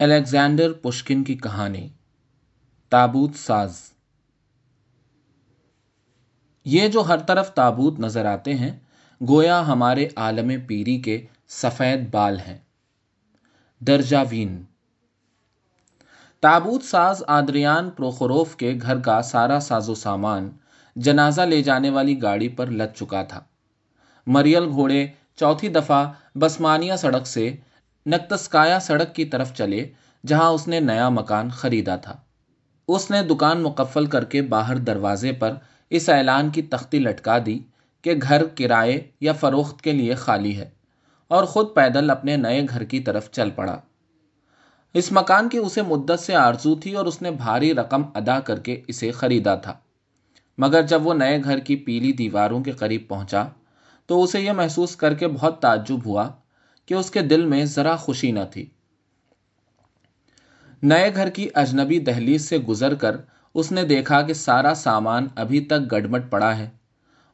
Alexander Pushkin کی کہانی، تابوت ساز۔ یہ جو ہر طرف تابوت نظر آتے ہیں، گویا ہمارے عالم پیری کے سفید بال ہیں۔ درجہ وین۔ تابوت ساز آدریان پروخوروف کے گھر کا سارا ساز و سامان جنازہ لے جانے والی گاڑی پر لد چکا تھا۔ مریل گھوڑے چوتھی دفعہ بسمانیہ سڑک سے نکتسکایا سڑک کی طرف چلے، جہاں اس نے نیا مکان خریدا تھا۔ اس نے دکان مقفل کر کے باہر دروازے پر اس اعلان کی تختی لٹکا دی کہ گھر کرائے یا فروخت کے لیے خالی ہے اور خود پیدل اپنے نئے گھر کی طرف چل پڑا۔ اس مکان کی اسے مدت سے آرزو تھی اور اس نے بھاری رقم ادا کر کے اسے خریدا تھا۔ مگر جب وہ نئے گھر کی پیلی دیواروں کے قریب پہنچا تو اسے یہ محسوس کر کے بہت تعجب ہوا کہ اس کے دل میں ذرا خوشی نہ تھی۔ نئے گھر کی اجنبی دہلیز سے گزر کر اس نے دیکھا کہ سارا سامان ابھی تک گڑمٹ پڑا ہے۔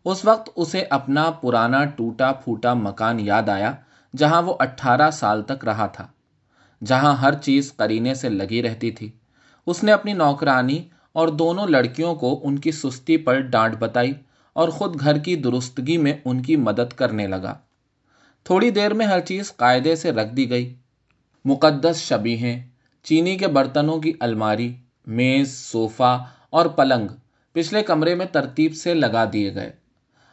اس وقت اسے اپنا پرانا ٹوٹا پھوٹا مکان یاد آیا، جہاں وہ اٹھارہ سال تک رہا تھا، جہاں ہر چیز کرینے سے لگی رہتی تھی۔ اس نے اپنی نوکرانی اور دونوں لڑکیوں کو ان کی سستی پر ڈانٹ بتائی اور خود گھر کی درستگی میں ان کی مدد کرنے لگا۔ تھوڑی دیر میں ہر چیز قاعدے سے رکھ دی گئی۔ مقدس شبیہیں، چینی کے برتنوں کی الماری، میز، صوفہ اور پلنگ پچھلے کمرے میں ترتیب سے لگا دیے گئے۔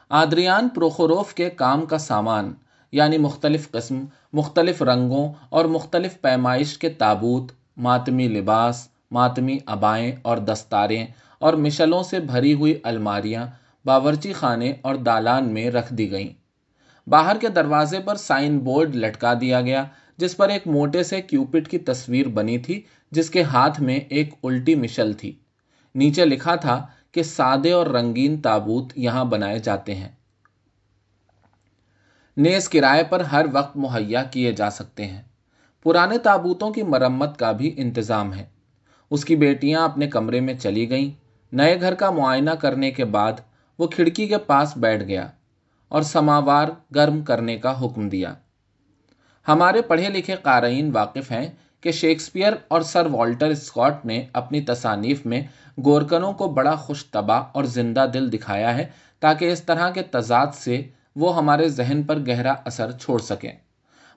آدریان پروخوروف کے کام کا سامان یعنی مختلف قسم، مختلف رنگوں اور مختلف پیمائش کے تابوت، ماتمی لباس، ماتمی ابائیں اور دستاریں اور مشلوں سے بھری ہوئی الماریاں باورچی خانے اور دالان میں رکھ دی گئیں۔ باہر کے دروازے پر سائن بورڈ لٹکا دیا گیا، جس پر ایک موٹے سے کیوپٹ کی تصویر بنی تھی، جس کے ہاتھ میں ایک الٹی مشل تھی۔ نیچے لکھا تھا کہ سادے اور رنگین تابوت یہاں بنائے جاتے ہیں۔ نیز کرائے پر ہر وقت مہیا کیے جا سکتے ہیں۔ پرانے تابوتوں کی مرمت کا بھی انتظام ہے۔ اس کی بیٹیاں اپنے کمرے میں چلی گئیں۔ نئے گھر کا معائنہ کرنے کے بعد وہ کھڑکی کے پاس بیٹھ گیا۔ اور سماوار گرم کرنے کا حکم دیا۔ ہمارے پڑھے لکھے قارئین واقف ہیں کہ شیکسپیئر اور سر والٹر اسکاٹ نے اپنی تصانیف میں گورکنوں کو بڑا خوش طبع اور زندہ دل دکھایا ہے تاکہ اس طرح کے تضاد سے وہ ہمارے ذہن پر گہرا اثر چھوڑ سکیں۔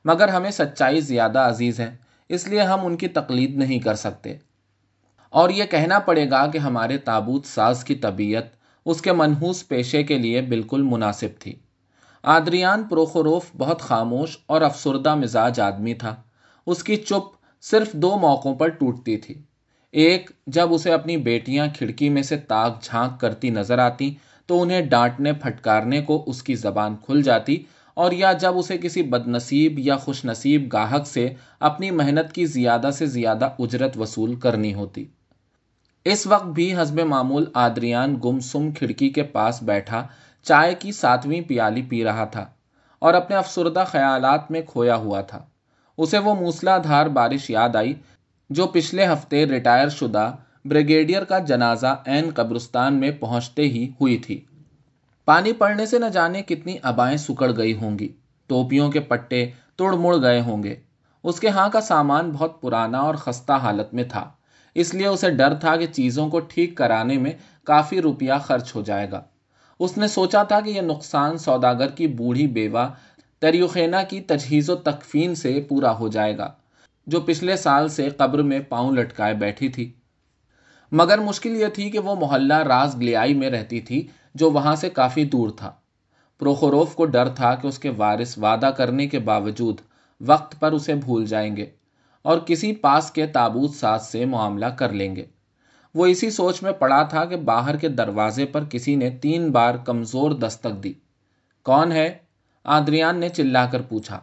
مگر ہمیں سچائی زیادہ عزیز ہے، اس لیے ہم ان کی تقلید نہیں کر سکتے۔ اور یہ کہنا پڑے گا کہ ہمارے تابوت ساز کی طبیعت اس کے منحوس پیشے کے لیے بالکل مناسب تھی۔ آدریان پروخوروف بہت خاموش اور افسردہ مزاج آدمی تھا۔ اس کی چپ صرف دو موقعوں پر ٹوٹتی تھی۔ ایک، جب اسے اپنی بیٹیاں کھڑکی میں سے تاک جھانک کرتی نظر آتی، تو انہیں ڈانٹنے، پھٹکارنے کو اس کی زبان کھل جاتی، اور یا جب اسے کسی بد نصیب یا خوش نصیب گاہک سے اپنی محنت کی زیادہ سے زیادہ اجرت وصول کرنی ہوتی۔ اس وقت بھی حسب معمول آدریان گم سم کھڑکی کے پاس بیٹھا چائے کی ساتویں پیالی پی رہا تھا اور اپنے افسردہ خیالات میں کھویا ہوا تھا۔ اسے وہ موسلا دھار بارش یاد آئی جو پچھلے ہفتے ریٹائر شدہ بریگیڈیئر کا جنازہ این قبرستان میں پہنچتے ہی ہوئی تھی۔ پانی پڑنے سے نہ جانے کتنی ابائیں سکڑ گئی ہوں گی۔ ٹوپیوں کے پٹے توڑ مڑ گئے ہوں گے۔ اس کے ہاں کا سامان بہت پرانا اور خستہ حالت میں تھا۔ اس لیے اسے ڈر تھا کہ چیزوں کو ٹھیک کرانے میں کافی روپیہ خرچ ہو جائے گا۔ اس نے سوچا تھا کہ یہ نقصان سوداگر کی بوڑھی بیوہ تریوخینا کی تجہیز و تکفین سے پورا ہو جائے گا، جو پچھلے سال سے قبر میں پاؤں لٹکائے بیٹھی تھی۔ مگر مشکل یہ تھی کہ وہ محلہ راز گلیائی میں رہتی تھی، جو وہاں سے کافی دور تھا۔ پروخوروف کو ڈر تھا کہ اس کے وارث وعدہ کرنے کے باوجود وقت پر اسے بھول جائیں گے اور کسی پاس کے تابوت ساز سے معاملہ کر لیں گے۔ وہ اسی سوچ میں پڑا تھا کہ باہر کے دروازے پر کسی نے تین بار کمزور دستک دی۔ کون ہے؟ آدریان نے چلا کر پوچھا۔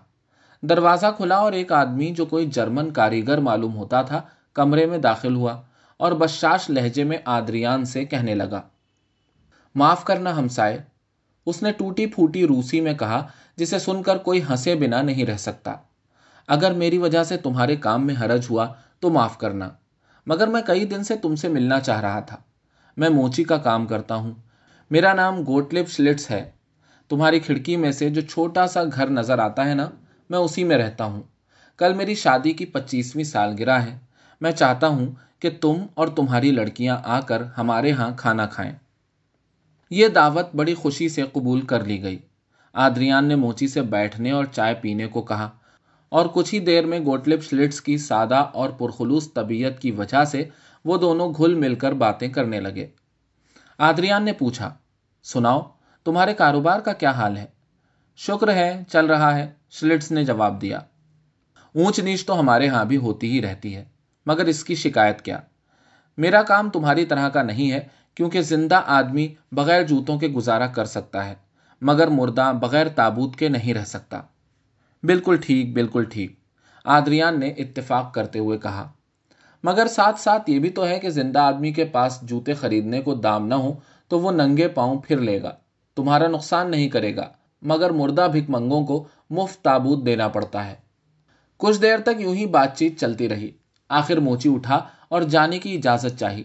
دروازہ کھلا اور ایک آدمی جو کوئی جرمن کاریگر معلوم ہوتا تھا، کمرے میں داخل ہوا اور بشاش لہجے میں آدریان سے کہنے لگا۔ معاف کرنا ہمسائے۔ اس نے ٹوٹی پھوٹی روسی میں کہا، جسے سن کر کوئی ہنسے بنا نہیں رہ سکتا۔ اگر میری وجہ سے تمہارے کام میں حرج ہوا تو معاف کرنا۔ مگر میں کئی دن سے تم سے ملنا چاہ رہا تھا۔ میں موچی کا کام کرتا ہوں۔ میرا نام گوٹلپ شلٹس ہے۔ تمہاری کھڑکی میں سے جو چھوٹا سا گھر نظر آتا ہے نا، میں اسی میں رہتا ہوں۔ کل میری شادی کی پچیسویں سالگرہ ہے۔ میں چاہتا ہوں کہ تم اور تمہاری لڑکیاں آ کر ہمارے ہاں کھانا کھائیں۔ یہ دعوت بڑی خوشی سے قبول کر لی گئی۔ آدریان نے موچی سے بیٹھنے اور چائے پینے کو کہا۔ اور کچھ ہی دیر میں گوٹلپ شلٹس کی سادہ اور پرخلوص طبیعت کی وجہ سے وہ دونوں گھل مل کر باتیں کرنے لگے۔ آدریان نے پوچھا، سناؤ، تمہارے کاروبار کا کیا حال ہے؟ شکر ہے، چل رہا ہے، شلٹس نے جواب دیا۔ اونچ نیچ تو ہمارے ہاں بھی ہوتی ہی رہتی ہے، مگر اس کی شکایت کیا؟ میرا کام تمہاری طرح کا نہیں ہے، کیونکہ زندہ آدمی بغیر جوتوں کے گزارا کر سکتا ہے، مگر مردہ بغیر تابوت کے نہیں رہ سکتا۔ بالکل ٹھیک بالکل ٹھیک۔ آدریان نے اتفاق کرتے ہوئے کہا، مگر ساتھ ساتھ یہ بھی تو ہے کہ زندہ آدمی کے پاس جوتے خریدنے کو دام نہ ہو تو وہ ننگے پاؤں پھر لے گا۔ تمہارا نقصان نہیں کرے گا، مگر مردہ بھک منگوں کو مفت تابوت دینا پڑتا ہے۔ کچھ دیر تک یوں ہی بات چیت چلتی رہی۔ آخر موچی اٹھا اور جانے کی اجازت چاہی۔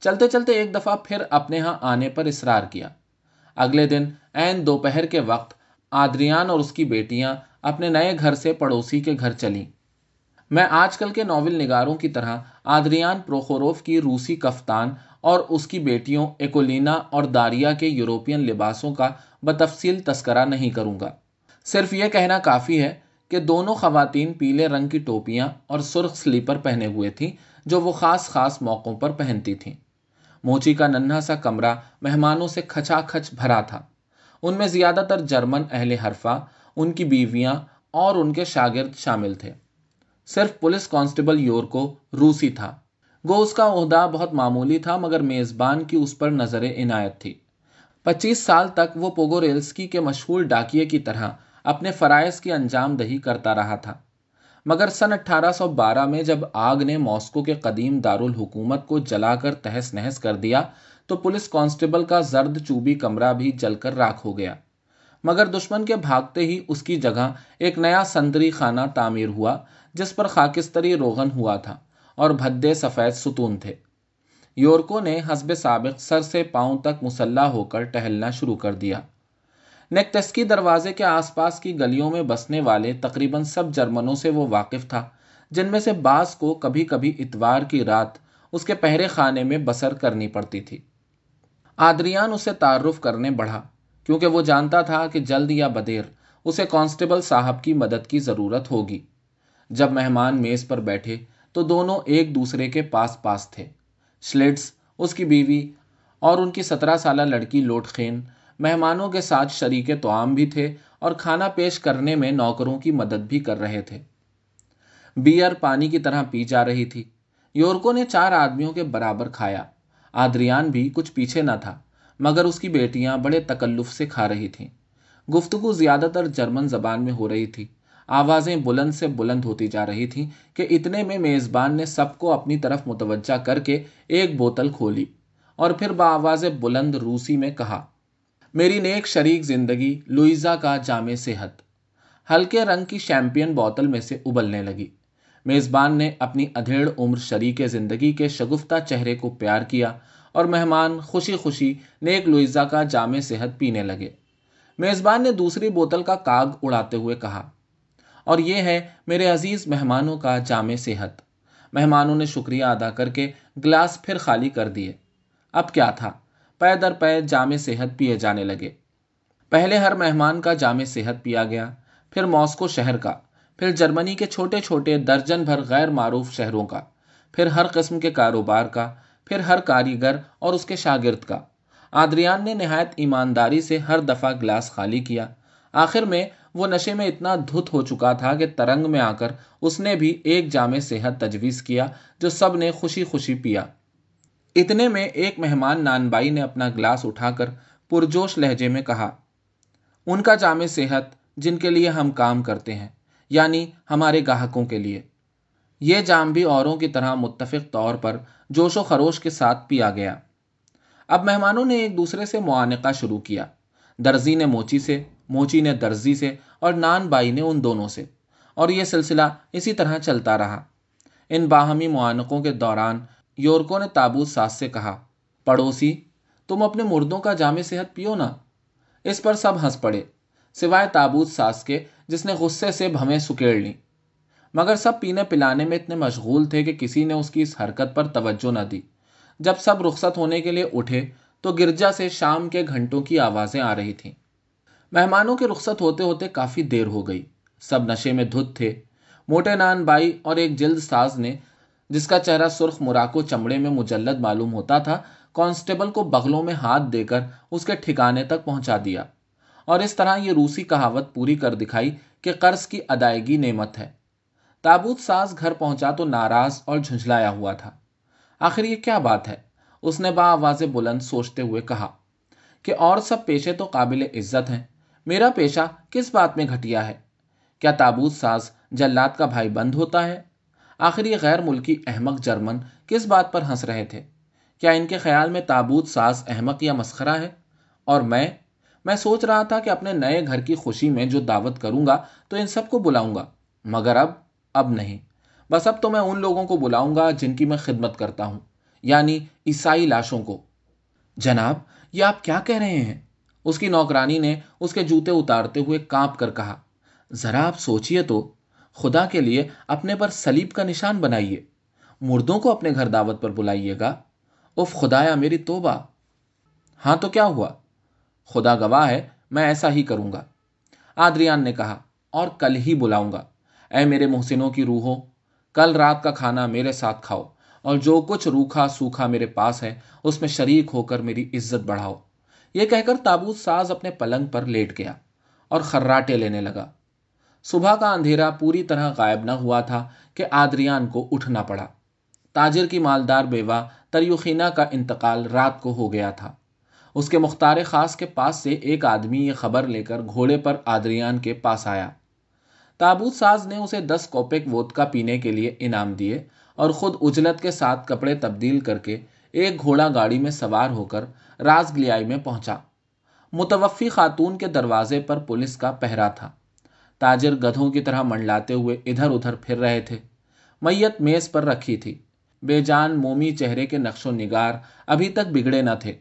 چلتے چلتے ایک دفعہ پھر اپنے ہاں آنے پر اصرار کیا۔ اگلے دن این دوپہر کے وقت آدریان اور اس کی بیٹیاں اپنے نئے گھر سے پڑوسی کے گھر چلیں۔ میں آج کل کے ناول نگاروں کی طرح آدریان پروخوروف کی روسی کفتان اور اس کی بیٹیوں ایکولینا اور داریا کے یوروپین لباسوں کا بتفصیل تذکرہ نہیں کروں گا۔ صرف یہ کہنا کافی ہے کہ دونوں خواتین پیلے رنگ کی ٹوپیاں اور سرخ سلیپر پہنے ہوئے تھیں، جو وہ خاص خاص موقعوں پر پہنتی تھیں۔ موچی کا ننھا سا کمرہ مہمانوں سے کھچا کھچ بھرا تھا۔ ان میں زیادہ تر جرمن اہل حرفہ، ان کی بیویاں اور ان کے شاگرد شامل تھے۔ صرف پولیس کانسٹیبل یور کو روسی تھا۔ گو اس کا عہدہ بہت معمولی تھا، مگر میزبان کی اس پر نظر عنایت تھی۔ پچیس سال تک وہ پوگوریلسکی کے مشہور ڈاکیے کی طرح اپنے فرائض کی انجام دہی کرتا رہا تھا۔ مگر سن اٹھارہ سو بارہ میں جب آگ نے ماسکو کے قدیم دارالحکومت کو جلا کر تہس نہس کر دیا تو پولیس کانسٹیبل کا زرد چوبی کمرہ بھی جل کر راکھ ہو گیا۔ مگر دشمن کے بھاگتے ہی اس کی جگہ ایک نیا سندری خانہ تعمیر ہوا، جس پر خاکستری روغن ہوا تھا اور بھدے سفید ستون تھے۔ یورکو نے حسب سابق سر سے پاؤں تک مسلح ہو کر ٹہلنا شروع کر دیا۔ نیکٹسکی دروازے کے آس پاس کی گلیوں میں بسنے والے تقریباً سب جرمنوں سے وہ واقف تھا، جن میں سے بعض کو کبھی کبھی اتوار کی رات اس کے پہرے خانے میں بسر کرنی پڑتی تھی۔ آدریان اسے تعارف کرنے بڑھا، کیونکہ وہ جانتا تھا کہ جلد یا بدیر اسے کانسٹیبل صاحب کی مدد کی ضرورت ہوگی۔ جب مہمان میز پر بیٹھے تو دونوں ایک دوسرے کے پاس پاس تھے۔ شلیٹس، اس کی بیوی اور ان کی سترہ سالہ لڑکی لوٹ خین مہمانوں کے ساتھ شریک توام بھی تھے اور کھانا پیش کرنے میں نوکروں کی مدد بھی کر رہے تھے۔ بیئر پانی کی طرح پی جا رہی تھی۔ یورکو نے چار آدمیوں کے برابر کھایا۔ آدریان بھی کچھ پیچھے نہ تھا، مگر اس کی بیٹیاں بڑے تکلف سے کھا رہی تھیں۔ گفتگو زیادہ تر جرمن زبان میں ہو رہی تھی۔ آوازیں بلند سے بلند ہوتی جا رہی تھیں کہ اتنے میں میزبان نے سب کو اپنی طرف متوجہ کر کے ایک بوتل کھولی اور پھر بآواز بلند روسی میں کہا، میری نیک شریک زندگی لوئزا کا جامع صحت۔ ہلکے رنگ کی شیمپئن بوتل میں سے ابلنے لگی۔ میزبان نے اپنی ادھیڑ عمر شریک زندگی کے شگفتہ چہرے کو پیار کیا اور مہمان خوشی خوشی نیک لوئزا کا جامع صحت پینے لگے۔ میزبان نے دوسری بوتل کا کاگ اڑاتے ہوئے کہا، اور یہ ہے میرے عزیز مہمانوں کا جامع صحت۔ مہمانوں نے شکریہ ادا کر کے گلاس پھر خالی کر دیے۔ اب کیا تھا؟ پے در پے جامع صحت پیے جانے لگے۔ پہلے ہر مہمان کا جامع صحت پیا گیا، پھر ماسکو شہر کا، پھر جرمنی کے چھوٹے چھوٹے درجن بھر غیر معروف شہروں کا، پھر ہر قسم کے کاروبار کا پھر ہر کاریگر اور اس کے شاگرد کا۔ آدریان نے نہایت ایمانداری سے ہر دفعہ گلاس خالی کیا۔ آخر میں وہ نشے میں اتنا دھت ہو چکا تھا کہ ترنگ میں آ کر اس نے بھی ایک جامع صحت تجویز کیا جو سب نے خوشی خوشی پیا۔ اتنے میں ایک مہمان نان بائی نے اپنا گلاس اٹھا کر پرجوش لہجے میں کہا، ان کا جامع صحت جن کے لیے ہم کام کرتے ہیں یعنی ہمارے گاہکوں کے لیے۔ یہ جام بھی اوروں کی طرح متفق طور پر جوش و خروش کے ساتھ پیا گیا۔ اب مہمانوں نے ایک دوسرے سے معانقہ شروع کیا۔ درزی نے موچی سے، موچی نے درزی سے اور نان بائی نے ان دونوں سے۔ اور یہ سلسلہ اسی طرح چلتا رہا۔ ان باہمی معانقوں کے دوران یورکو نے تابوت ساس سے کہا، پڑوسی، تم اپنے مردوں کا جامع صحت پیو نا۔ اس پر سب ہنس پڑے، سوائے تابوت ساس کے جس نے غصے سے بھمیں سکیڑ لی مگر سب پینے پلانے میں اتنے مشغول تھے کہ کسی نے اس کی اس حرکت پر توجہ نہ دی۔ جب سب رخصت ہونے کے لیے اٹھے تو گرجا سے شام کے گھنٹوں کی آوازیں آ رہی تھیں۔ مہمانوں کے رخصت ہوتے ہوتے کافی دیر ہو گئی۔ سب نشے میں دھت تھے۔ موٹے نان بائی اور ایک جلد ساز نے، جس کا چہرہ سرخ مراکو چمڑے میں مجلد معلوم ہوتا تھا، کانسٹیبل کو بغلوں میں ہاتھ دے کر اس کے ٹھکانے تک پہنچا دیا۔ اور اس طرح یہ روسی کہاوت پوری کر دکھائی کہ قرض کی ادائیگی نعمت ہے۔ تابوت ساز گھر پہنچا تو ناراض اور جھنجھلایا ہوا تھا۔ آخر یہ کیا بات ہے؟ اس نے با آواز بلند سوچتے ہوئے کہا کہ اور سب پیشے تو قابل عزت ہیں۔ میرا پیشہ کس بات میں گھٹیا ہے؟ کیا تابوت ساز جلات کا بھائی بند ہوتا ہے؟ آخر یہ غیر ملکی احمق جرمن کس بات پر ہنس رہے تھے؟ کیا ان کے خیال میں تابوت ساز احمق یا مسخرہ ہے؟ اور میں؟ میں سوچ رہا تھا کہ اپنے نئے گھر کی خوشی میں جو دعوت کروں گا تو ان سب کو بلاؤں گا۔ مگر اب اب نہیں۔ بس اب تو میں ان لوگوں کو بلاؤں گا جن کی میں خدمت کرتا ہوں یعنی عیسائی لاشوں کو۔ جناب، یہ آپ کیا کہہ رہے ہیں؟ اس کی نوکرانی نے اس کے جوتے اتارتے ہوئے کانپ کر کہا، ذرا آپ سوچئے تو خدا کے لیے اپنے پر سلیب کا نشان بنائیے، مردوں کو اپنے گھر دعوت پر بلائیے گا۔ اف خدایا، میری توبہ۔ ہاں تو کیا ہوا؟ خدا گواہ ہے، میں ایسا ہی کروں گا۔ آدریان نے کہا، اور کل ہی بلاؤں گا۔ اے میرے محسنوں کی روحو کل رات کا کھانا میرے ساتھ کھاؤ، اور جو کچھ روکھا سوکھا میرے پاس ہے، اس میں شریک ہو کر میری عزت بڑھاؤ۔ یہ کہہ کر تابوت ساز اپنے پلنگ پر لیٹ گیا اور خراٹے لینے لگا۔ صبح کا اندھیرا پوری طرح غائب نہ ہوا تھا کہ آدریان کو اٹھنا پڑا۔ تاجر کی مالدار بیوہ تریوخینہ کا انتقال رات کو ہو گیا تھا۔ اس کے مختار خاص کے پاس سے ایک آدمی یہ خبر لے کر گھوڑے پر آدریان کے پاس آیا۔ تابوت ساز نے اسے دس کوپیک ووت کا پینے کے لیے انعام دیے اور خود اجلت کے ساتھ کپڑے تبدیل کر کے ایک گھوڑا گاڑی میں سوار ہو کر راز گلیائی میں پہنچا۔ متوفی خاتون کے دروازے پر پولیس کا پہرا تھا۔ تاجر گدھوں کی طرح منڈلاتے ہوئے ادھر ادھر پھر رہے تھے۔ میت میز پر رکھی تھی۔ بے جان مومی چہرے کے نقش و نگار ابھی تک بگڑے نہ تھے۔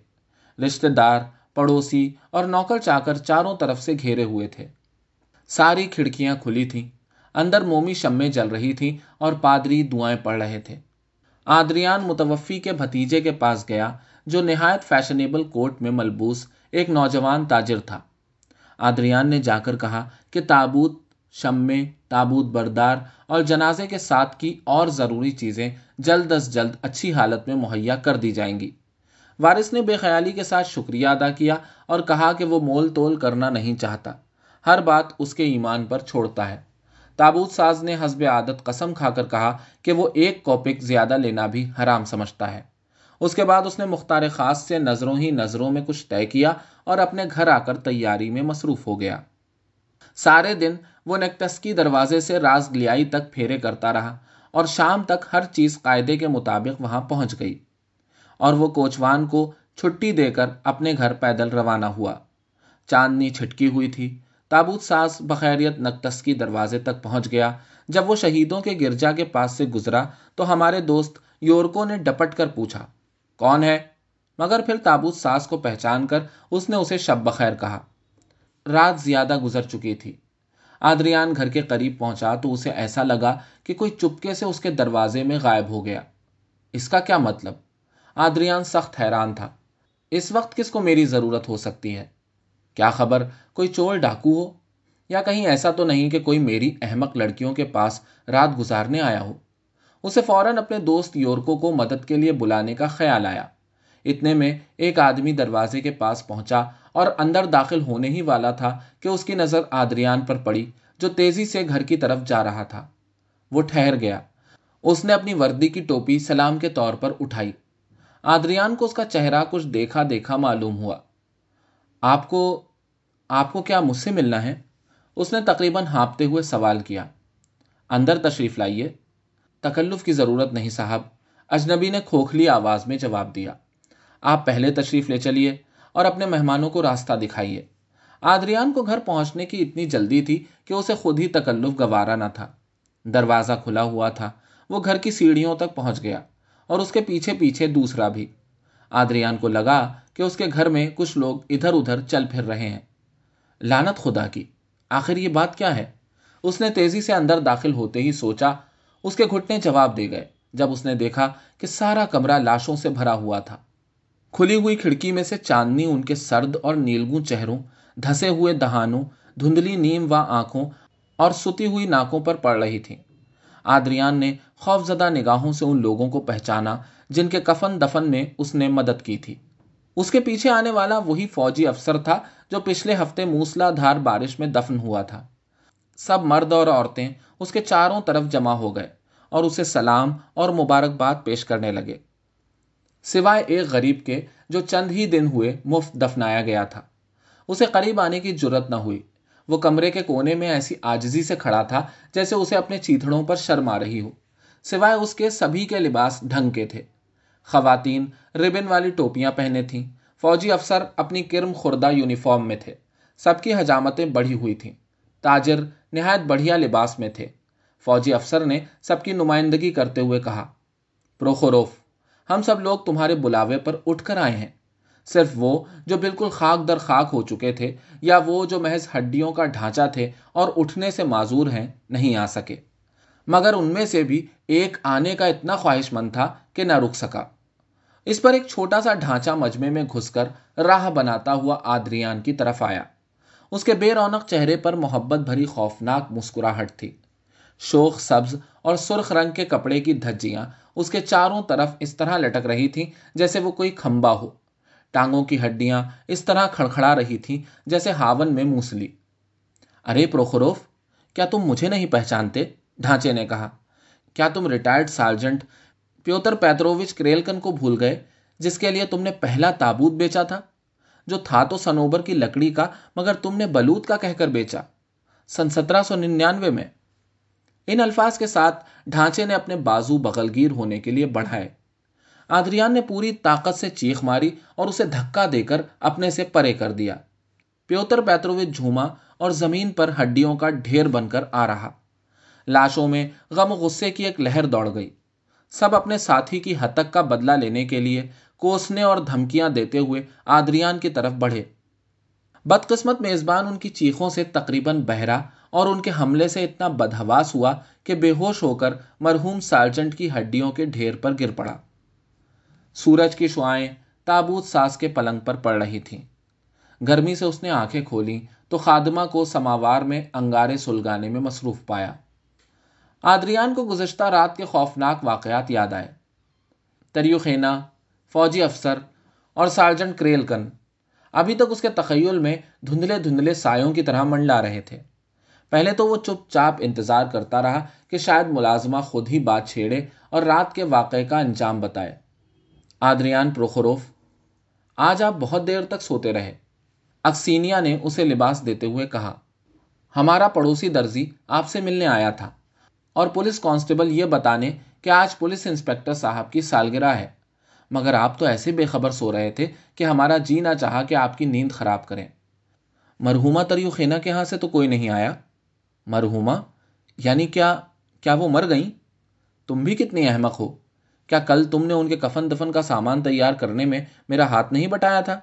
رشتے دار، پڑوسی اور نوکر چاکر چاروں طرف سے گھیرے ہوئے تھے۔ ساری کھڑکیاں کھلی تھیں۔ اندر مومی شمیں جل رہی تھیں اور پادری دعائیں پڑھ رہے تھے۔ آدریان متوفی کے بھتیجے کے پاس گیا، جو نہایت فیشنیبل کوٹ میں ملبوس ایک نوجوان تاجر تھا۔ آدریان نے جا کر کہا کہ تابوت شمے تابوت بردار اور جنازے کے ساتھ کی اور ضروری چیزیں جلد از جلد اچھی حالت میں مہیا کر دی جائیں گی۔ وارث نے بے خیالی کے ساتھ شکریہ ادا کیا اور کہا کہ وہ مول تول کرنا نہیں چاہتا۔ ہر بات اس کے ایمان پر چھوڑتا ہے۔ تابوت ساز نے حسب عادت قسم کھا کر کہا کہ وہ ایک کوپک زیادہ لینا بھی حرام سمجھتا ہے۔ اس کے بعد اس نے مختار خاص سے نظروں ہی نظروں میں کچھ طے کیا اور اپنے گھر آ کر تیاری میں مصروف ہو گیا۔ سارے دن وہ نکٹسکی دروازے سے راز گلیائی تک پھیرے کرتا رہا اور شام تک ہر چیز قاعدے کے مطابق وہاں پہنچ گئی اور وہ کوچوان کو چھٹی دے کر اپنے گھر پیدل روانہ ہوا۔ چاندنی چھٹکی ہوئی تھی۔ تابوت ساز بخیریت نکتس کی دروازے تک پہنچ گیا۔ جب وہ شہیدوں کے گرجا کے پاس سے گزرا تو ہمارے دوست یورکو نے ڈپٹ کر پوچھا، کون ہے؟ مگر پھر تابوت ساز کو پہچان کر اس نے اسے شب بخیر کہا۔ رات زیادہ گزر چکی تھی۔ آدریان گھر کے قریب پہنچا تو اسے ایسا لگا کہ کوئی چپکے سے اس کے دروازے میں غائب ہو گیا۔ اس کا کیا مطلب؟ آدریان سخت حیران تھا۔ اس وقت کس کو میری ضرورت ہو سکتی ہے؟ کیا خبر؟ کوئی چور ڈاکو ہو؟ یا کہیں ایسا تو نہیں کہ کوئی میری احمق لڑکیوں کے پاس رات گزارنے آیا ہو؟ اسے فوراً اپنے دوست یورکو کو مدد کے لیے بلانے کا خیال آیا۔ اتنے میں ایک آدمی دروازے کے پاس پہنچا اور اندر داخل ہونے ہی والا تھا کہ اس کی نظر آدریان پر پڑی، جو تیزی سے گھر کی طرف جا رہا تھا۔ وہ ٹھہر گیا۔ اس نے اپنی وردی کی ٹوپی سلام کے طور پر اٹھائی۔ آدریان کو اس کا چہرہ کچھ دیکھا دیکھا معلوم ہوا۔ آپ کو آپ کو کیا مجھ سے ملنا ہے؟ اس نے تقریباً ہانپتے ہوئے سوال کیا۔ اندر تشریف لائیے۔ تکلف کی ضرورت نہیں صاحب۔ اجنبی نے کھوکھلی آواز میں جواب دیا۔ آپ پہلے تشریف لے چلیے اور اپنے مہمانوں کو راستہ دکھائیے۔ آدریان کو گھر پہنچنے کی اتنی جلدی تھی کہ اسے خود ہی تکلف گوارا نہ تھا۔ دروازہ کھلا ہوا تھا۔ وہ گھر کی سیڑھیوں تک پہنچ گیا اور اس کے پیچھے پیچھے دوسرا بھی۔ آدریان کو لگا کہ اس کے گھر میں کچھ لوگ ادھر ادھر چل پھر رہے ہیں۔ لانت خدا کی۔ آخر یہ بات کیا ہے؟ اس نے تیزی سے اندر داخل ہوتے ہی سوچا، اس کے گھٹنے جواب دے گئے، جب اس نے دیکھا کہ سارا کمرہ لاشوں سے بھرا ہوا تھا۔ کھلی ہوئی کھڑکی میں سے چاندنی ان کے سرد اور نیلگوں چہروں، دھسے ہوئے دہانوں، دھندلی نیم و آنکھوں اور ستی ہوئی ناکوں پر پڑ رہی تھی آدریان نے خوف زدہ نگاہوں سے ان لوگوں کو پہچانا جن کے کفن دفن میں اس نے مدد کی تھی۔ اس کے پیچھے آنے والا وہی فوجی افسر تھا جو پچھلے ہفتے موسلا دھار بارش میں دفن ہوا تھا۔ سب مرد اور عورتیں اس کے چاروں طرف جمع ہو گئے اور اسے سلام اور مبارکباد پیش کرنے لگے۔ سوائے ایک غریب کے جو چند ہی دن ہوئے مفت دفنایا گیا تھا۔ اسے قریب آنے کی ضرورت نہ ہوئی۔ وہ کمرے کے کونے میں ایسی آجزی سے کھڑا تھا جیسے اسے اپنے چیتڑوں پر شرم آ رہی ہو۔ سوائے اس کے سبھی کے لباس ڈھنگ کے تھے۔ خواتین ربن والی ٹوپیاں پہنے تھیں۔ فوجی افسر اپنی کرم خوردہ یونیفارم میں تھے۔ سب کی حجامتیں بڑھی ہوئی تھیں۔ تاجر نہایت بڑھیا لباس میں تھے۔ فوجی افسر نے سب کی نمائندگی کرتے ہوئے کہا پروخوروف ہم سب لوگ تمہارے بلاوے پر اٹھ کر آئے ہیں۔ صرف وہ جو بالکل خاک در خاک ہو چکے تھے یا وہ جو محض ہڈیوں کا ڈھانچہ تھے اور اٹھنے سے معذور ہیں، نہیں آ سکے۔ مگر ان میں سے بھی ایک آنے کا اتنا خواہش مند تھا کہ نہ رک سکا۔ اس پر ایک چھوٹا سا ڈھانچہ مجمے میں گھس کر راہ بناتا ہوا آدریان کی طرف آیا۔ اس کے بے رونق چہرے پر محبت بھری خوفناک مسکراہٹ تھی۔ شوخ، سبز اور سرخ رنگ کے کپڑے کی دھجیاں اس کے چاروں طرف اس طرح لٹک رہی تھیں جیسے وہ کوئی کھمبا ہو۔ ٹانگوں کی ہڈیاں اس طرح کھڑکھڑا رہی تھیں جیسے ہاون میں موسلی ارے پروخروف، کیا تم مجھے نہیں پہچانتے؟ ڈھانچے نے کہا۔ کیا تم ریٹائرڈ سارجنٹ پیوتر پیترووچ کریلکن کو بھول گئے، جس کے لیے تم نے پہلا تابوت بیچا تھا، جو تھا تو سنوبر کی لکڑی کا، مگر تم نے بلوت کا کہہ کر بیچا۔ سن سترہ سو ننانوے میں، ان الفاظ کے ساتھ ڈھانچے نے اپنے بازو بغل گیر ہونے کے لیے بڑھائے۔ آدریان نے پوری طاقت سے چیخ ماری اور اسے دھکا دے کر اپنے سے پرے کر دیا۔ پیوتر پیترووچ جھوما اور زمین پر ہڈیوں کا ڈھیر بن کر آ رہا۔ لاشوں میں غم غصے کی ایک لہر دوڑ گئی۔ سب اپنے ساتھی کی ہتک کا بدلہ لینے کے لیے کوسنے اور دھمکیاں دیتے ہوئے آدریان کی طرف بڑھے۔ بدقسمت میزبان ان کی چیخوں سے تقریباً بہرا اور ان کے حملے سے اتنا بدہواس ہوا کہ بے ہوش ہو کر مرحوم سارجنٹ کی ہڈیوں کے ڈھیر پر گر پڑا۔ سورج کی شعائیں تابوت ساس کے پلنگ پر پڑ رہی تھیں۔ گرمی سے اس نے آنکھیں کھولی تو خادمہ کو سماوار میں انگارے سلگانے میں مصروف پایا۔ آدریان کو گزشتہ رات کے خوفناک واقعات یاد آئے۔ تریو خینا، فوجی افسر اور سارجنٹ کریلکن ابھی تک اس کے تخیل میں دھندلے دھندلے سایوں کی طرح منڈلا رہے تھے۔ پہلے تو وہ چپ چاپ انتظار کرتا رہا کہ شاید ملازمہ خود ہی بات چھیڑے اور رات کے واقعے کا انجام بتائے۔ آدریان پروخروف، آج آپ بہت دیر تک سوتے رہے۔ اکسینیا نے اسے لباس دیتے ہوئے کہا، ہمارا پڑوسی درزی آپ سے ملنے آیا تھا۔ اور پولیس کانسٹیبل یہ بتانے کہ آج پولیس انسپیکٹر صاحب کی سالگرہ ہے۔ مگر آپ تو ایسے بے خبر سو رہے تھے کہ ہمارا جی نہ چاہا کہ آپ کی نیند خراب کریں۔ مرحوما تریو خینا کے یہاں سے تو کوئی نہیں آیا۔ مرحوما یعنی کیا کیا وہ مر گئیں؟ تم بھی کتنی احمق ہو۔ کیا کل تم نے ان کے کفن دفن کا سامان تیار کرنے میں میرا ہاتھ نہیں بٹایا تھا؟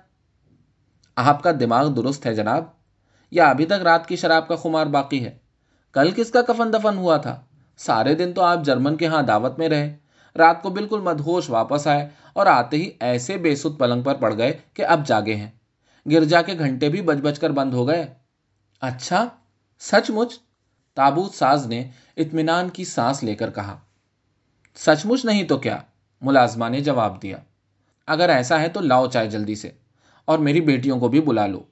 آپ کا دماغ درست ہے جناب، یا ابھی تک رات کی شراب کا خمار باقی ہے؟ کل کس کا کفن دفن ہوا تھا؟ سارے دن تو آپ جرمن کے ہاں دعوت میں رہے۔ رات کو بالکل مدہوش واپس آئے اور آتے ہی ایسے بے سد پلنگ پر پڑ گئے کہ اب جاگے ہیں۔ گرجا کے گھنٹے بھی بج بج کر بند ہو گئے۔ اچھا سچ مچ؟ تابوت ساز نے اطمینان کی سانس لے کر کہا۔ سچ مچ نہیں تو کیا؟ ملازمہ نے جواب دیا۔ اگر ایسا ہے تو لاؤ چائے جلدی سے اور میری بیٹیوں کو بھی بلا لو۔